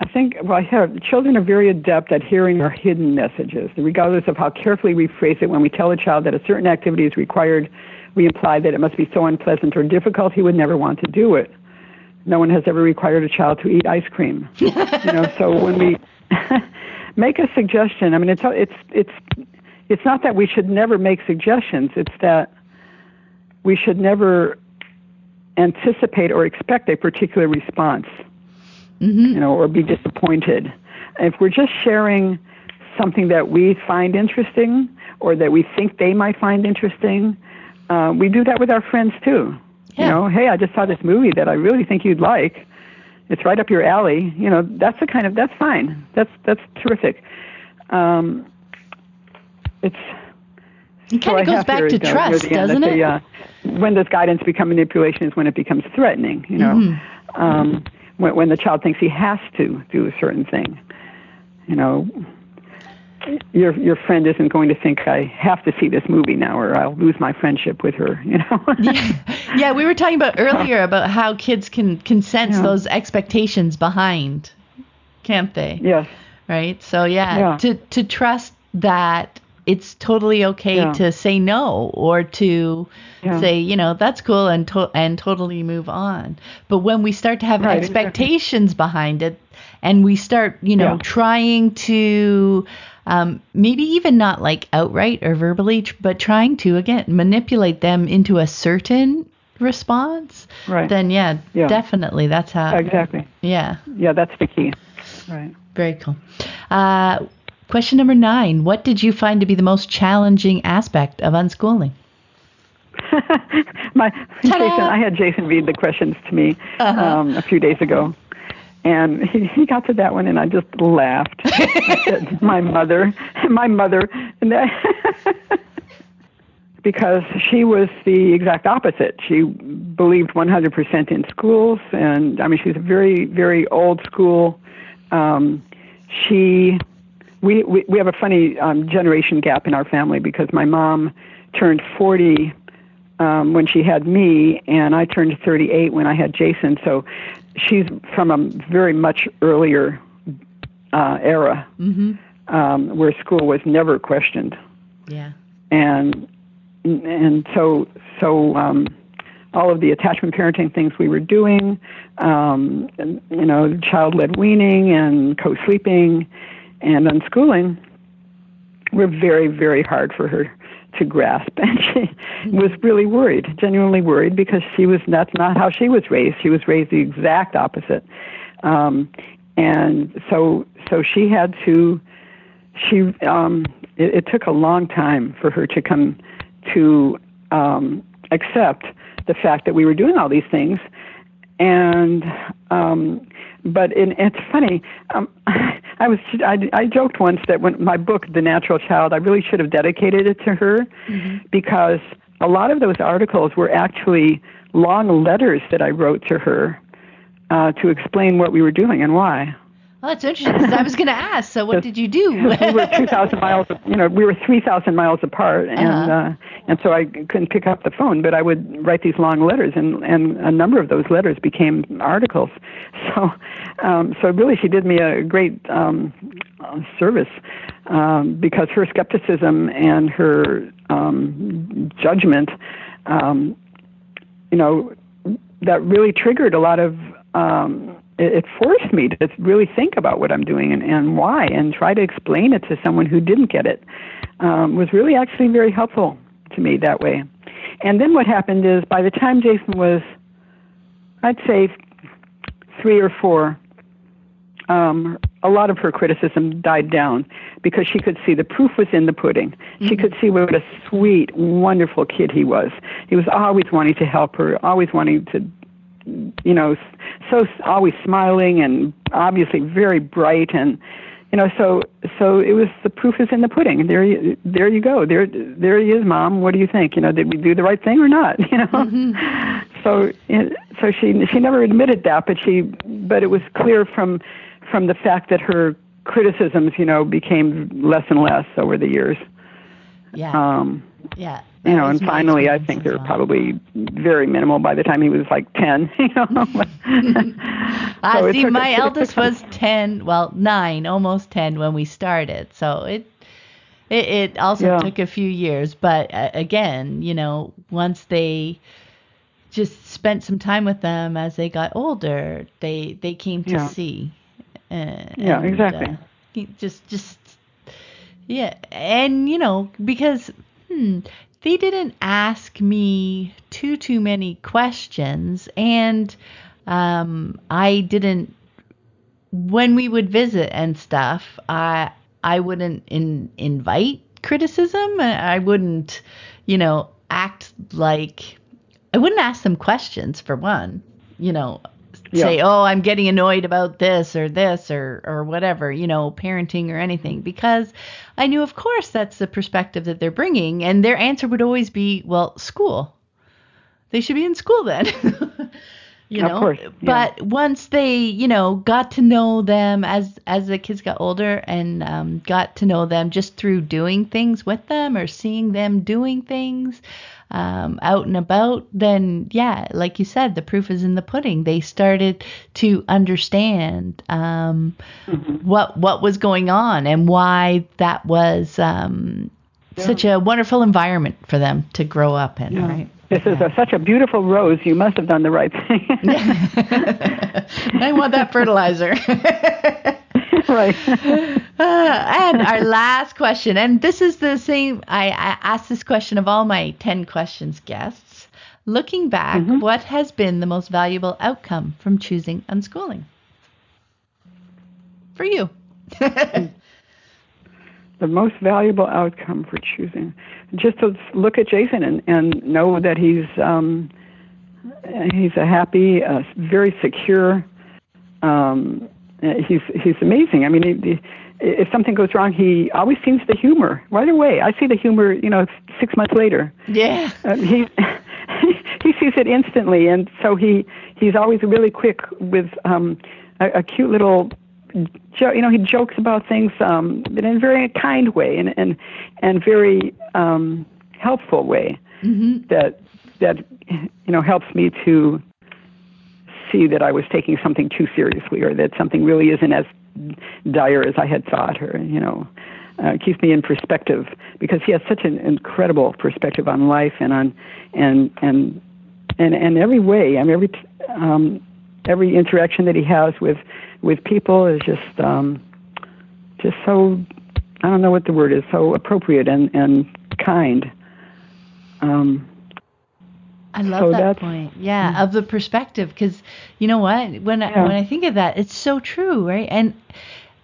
I think, well, here, children are very adept at hearing our hidden messages. Regardless of how carefully we phrase it, when we tell a child that a certain activity is required, we imply that it must be so unpleasant or difficult he would never want to do it. No one has ever required a child to eat ice cream. *laughs* you know, so when we *laughs* make a suggestion, I mean, it's it's it's it's not that we should never make suggestions. It's that we should never anticipate or expect a particular response hmm you know, or be disappointed. If we're just sharing something that we find interesting or that we think they might find interesting, uh, we do that with our friends too. Yeah. You know, hey, I just saw this movie that I really think you'd like. It's right up your alley. You know, that's the kind of that's fine. That's that's terrific. Um, it's it kind of goes back to trust, doesn't it? uh, when does guidance become manipulation is when it becomes threatening. You know, mm-hmm. um, when, when the child thinks he has to do a certain thing. You know, your your friend isn't going to think I have to see this movie now, or I'll lose my friendship with her. You know. *laughs* yeah. yeah, we were talking about earlier about how kids can can sense yeah. those expectations behind, can't they? Yes. Right. So yeah, yeah. to to trust that it's totally okay yeah. to say no or to yeah. say, you know, that's cool and to- and totally move on. But when we start to have right, expectations exactly. behind it and we start, you know, yeah. trying to um, maybe even not like outright or verbally, but trying to again manipulate them into a certain response, right. then yeah, yeah, definitely that's how. Exactly. Yeah. Yeah, that's the key. Right. Very cool. Uh, question number nine What did you find to be the most challenging aspect of unschooling? *laughs* My Jason, I had Jason read the questions to me uh-huh. um, a few days ago, and he, he got to that one, and I just laughed. *laughs* "My mother, my mother," and that *laughs* because she was the exact opposite. She believed 100% in schools, and I mean, she's a very, very old school. Um, she, we, we, we have a funny um, generation gap in our family because my mom turned 40 um, when she had me, and I turned 38 when I had Jason. So she's from a very much earlier uh, era mm-hmm. um, where school was never questioned. Yeah. And and so so um, all of the attachment parenting things we were doing, um, and, you know, child-led weaning and co-sleeping and unschooling, were very very hard for her to grasp *laughs* and she was really worried genuinely worried because she was that's not how she was raised she was raised the exact opposite um and so so she had to she um it, it took a long time for her to come to um, accept the fact that we were doing all these things. And um, but in, it's funny. Um, *laughs* I was I, I joked once that when my book, The Natural Child, I really should have dedicated it to her mm-hmm. because a lot of those articles were actually long letters that I wrote to her uh, to explain what we were doing and why. Well, that's interesting because I was going to ask. So, what did you do? we were two thousand miles. You know, we were three thousand miles apart, and uh-huh. uh, and so I couldn't pick up the phone. But I would write these long letters, and and a number of those letters became articles. *laughs* So, um, so really, she did me a great um, service um, because her skepticism and her um, judgment, um, you know, that really triggered a lot of. Um, it, it forced me to really think about what I'm doing and, and why and try to explain it to someone who didn't get it um, was really actually very helpful to me that way. And then what happened is by the time Jason was, I'd say, three or four, um, a lot of her criticism died down because she could see the proof was in the pudding. Mm-hmm. She could see what a sweet, wonderful kid he was. He was always wanting to help her, always wanting to you know, so always smiling and obviously very bright and you know, so so it was the proof is in the pudding. There you there you go. There there he is, mom. What do you think? You know, did we do the right thing or not? *laughs* You know. Mm-hmm. So so she she never admitted that, but she but it was clear from from the fact that her criticisms, you know, became less and less over the years. Yeah. Um, yeah you know, and finally, I think they're probably very minimal by the time he was like ten. *laughs* You know, I *laughs* so see. My eldest was ten, well, nine, almost ten when we started. So it it, it also yeah. took a few years, but uh, again, you know, once they just spent some time with them as they got older, they they came to yeah. see. Uh, yeah, exactly. Uh, just just yeah, and you know because hmm, they didn't ask me too too many questions and um, I didn't when we would visit and stuff I I wouldn't in, invite criticism I wouldn't you know act like I wouldn't ask them questions for one you know say, "Oh, I'm getting annoyed about this or this or or whatever," you know, parenting or anything, because I knew, of course, that's the perspective that they're bringing, and their answer would always be, "Well, school. They should be in school then." *laughs* you know, course, yeah. but once they, you know, got to know them as as the kids got older and um, got to know them just through doing things with them or seeing them doing things um, out and about, then yeah, like you said, the proof is in the pudding. They started to understand um, mm-hmm. what what was going on and why that was um, yeah. such a wonderful environment for them to grow up in. Yeah. Right. This is a, such a beautiful rose. You must have done the right thing. *laughs* *laughs* I want that fertilizer. *laughs* *laughs* right. *laughs* Uh, and our last question, and this is the same. I, I asked this question of all my 10 questions guests. Looking back, mm-hmm. what has been the most valuable outcome from choosing unschooling? For you. *laughs* the most valuable outcome for choosing. Just to look at Jason and, and know that he's um, he's a happy, uh, very secure, um, he's he's amazing. I mean, he, he, if something goes wrong, he always seems the humor right away. I see the humor, you know, six months later. Yeah, uh, he *laughs* he sees it instantly, and so he he's always really quick with um, a, a cute little. Jo- you know, he jokes about things, um, but in a very kind way and and and very um, helpful way mm-hmm. that that you know helps me to see that I was taking something too seriously or that something really isn't as dire as I had thought or, you know, uh, keeps me in perspective because he has such an incredible perspective on life and on, and, and, and, and every way. I mean, every, um, every interaction that he has with, with people is just, um, just so, I don't know what the word is, so appropriate and, and kind. Um, I love so that point. Yeah, mm-hmm. of the perspective because you know what? When yeah. I, when I think of that, it's so true, right? And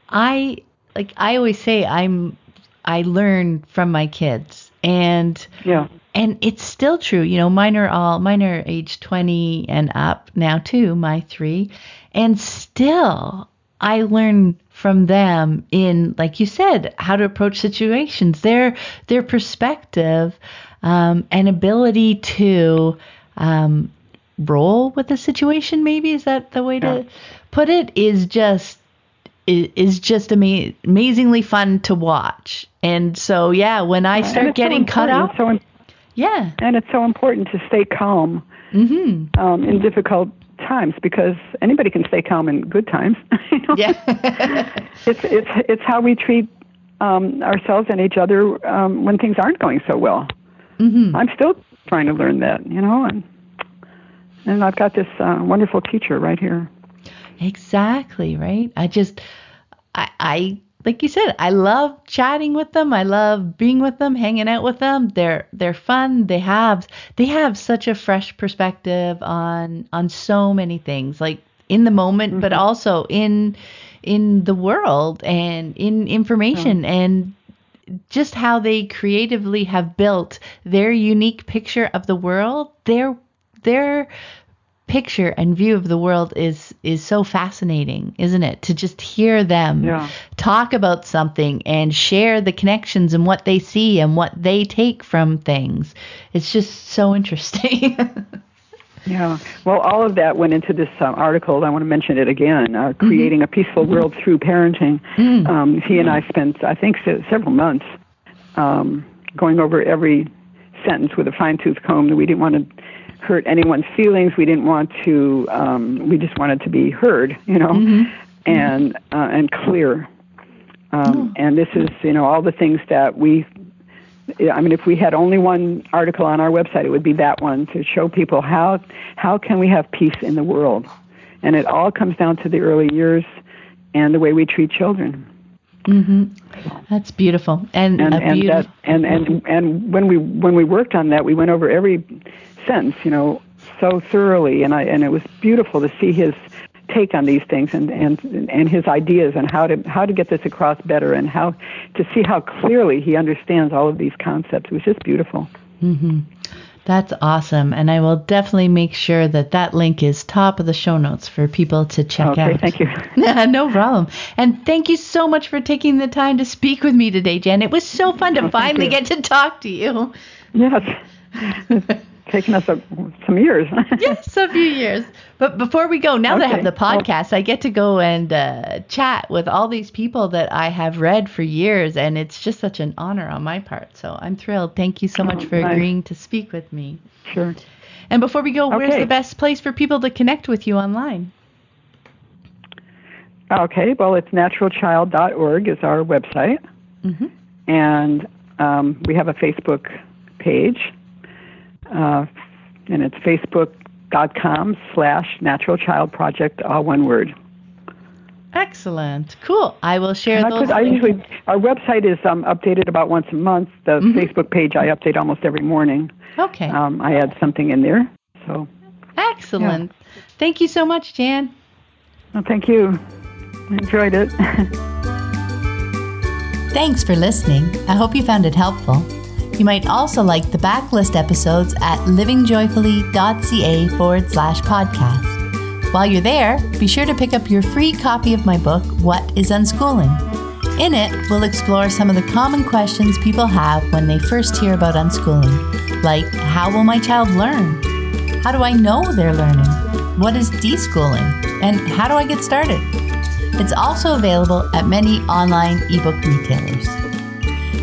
I like I always say I'm I learn from my kids, and yeah, and it's still true. You know, mine are all mine are age twenty and up now too. My three, and still I learn from them in like you said how to approach situations. Their their perspective um, an ability to um, roll with the situation. Maybe is that the way yeah. to put it? Is just is just ama- amazingly fun to watch. And so, yeah, when I start getting so cut out, so yeah, and it's so important to stay calm mm-hmm. um, in difficult times because anybody can stay calm in good times. *laughs* you know? Yeah, *laughs* it's it's it's how we treat um, ourselves and each other um, when things aren't going so well. Mm-hmm. I'm still trying to learn that, you know, and and I've got this uh, wonderful teacher right here. Exactly right. I just, I, I like you said, I love chatting with them. I love being with them, hanging out with them. They're they're fun. They have they have such a fresh perspective on on so many things, like in the moment, mm-hmm. but also in in the world and in information and just how they creatively have built their unique picture of the world, their their picture and view of the world is is so fascinating, isn't it? To just hear them yeah. talk about something and share the connections and what they see and what they take from things. It's just so interesting. *laughs* Yeah. Well, all of that went into this uh, article. I want to mention it again. Uh, mm-hmm. creating mm-hmm. a peaceful world through parenting. Mm-hmm. Um, he and I spent, I think, se- several months um, going over every sentence with a fine tooth comb. We didn't want to hurt anyone's feelings. We didn't want to. Um, we just wanted to be heard, you know, mm-hmm. and uh, and clear. Um, oh. And this is, you know, all the things that we I mean, if we had only one article on our website, it would be that one to show people how how can we have peace in the world, and it all comes down to the early years and the way we treat children. Mm-hmm. That's beautiful, and and and, beautiful. That, and and and when we when we worked on that, we went over every sentence, you know, so thoroughly, and I and it was beautiful to see his take on these things and, and, and his ideas and how to, how to get this across better and how to see how clearly he understands all of these concepts. It was just beautiful. Mm-hmm. That's awesome. And I will definitely make sure that that link is top of the show notes for people to check okay, out. Okay, thank you. *laughs* no problem. And thank you so much for taking the time to speak with me today, Jen. It was so fun to oh, finally get to talk to you. Yes. *laughs* taken us a, some years. *laughs* yes, a few years. But before we go, now okay. that I have the podcast, I get to go and uh, chat with all these people that I have read for years, and it's just such an honor on my part. So I'm thrilled. Thank you so much oh, for nice. agreeing to speak with me. Sure. And before we go, okay. where's the best place for people to connect with you online? Okay, well, it's naturalchild.org is our website. Mm-hmm. And um, we have a Facebook page uh, and it's facebook.com slash natural child project, all one word. Excellent. Cool. I will share those. I usually our website is um, updated about once a month. The mm-hmm. Facebook page I update almost every morning. Okay. Um, I add something in there. So. Excellent. Yeah. Thank you so much, Jan. Well, thank you. I enjoyed it. *laughs* Thanks for listening. I hope you found it helpful. You might also like the backlist episodes at livingjoyfully.ca forward slash podcast. While you're there, be sure to pick up your free copy of my book, What is Unschooling? In it, we'll explore some of the common questions people have when they first hear about unschooling, like how will my child learn? How do I know they're learning? What is deschooling? And how do I get started? It's also available at many online ebook retailers.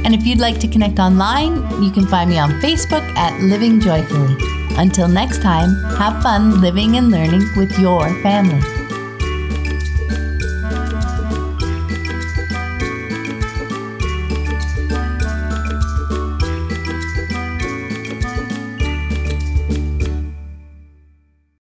And if you'd like to connect online, you can find me on Facebook at Living Joyfully. Until next time, have fun living and learning with your family.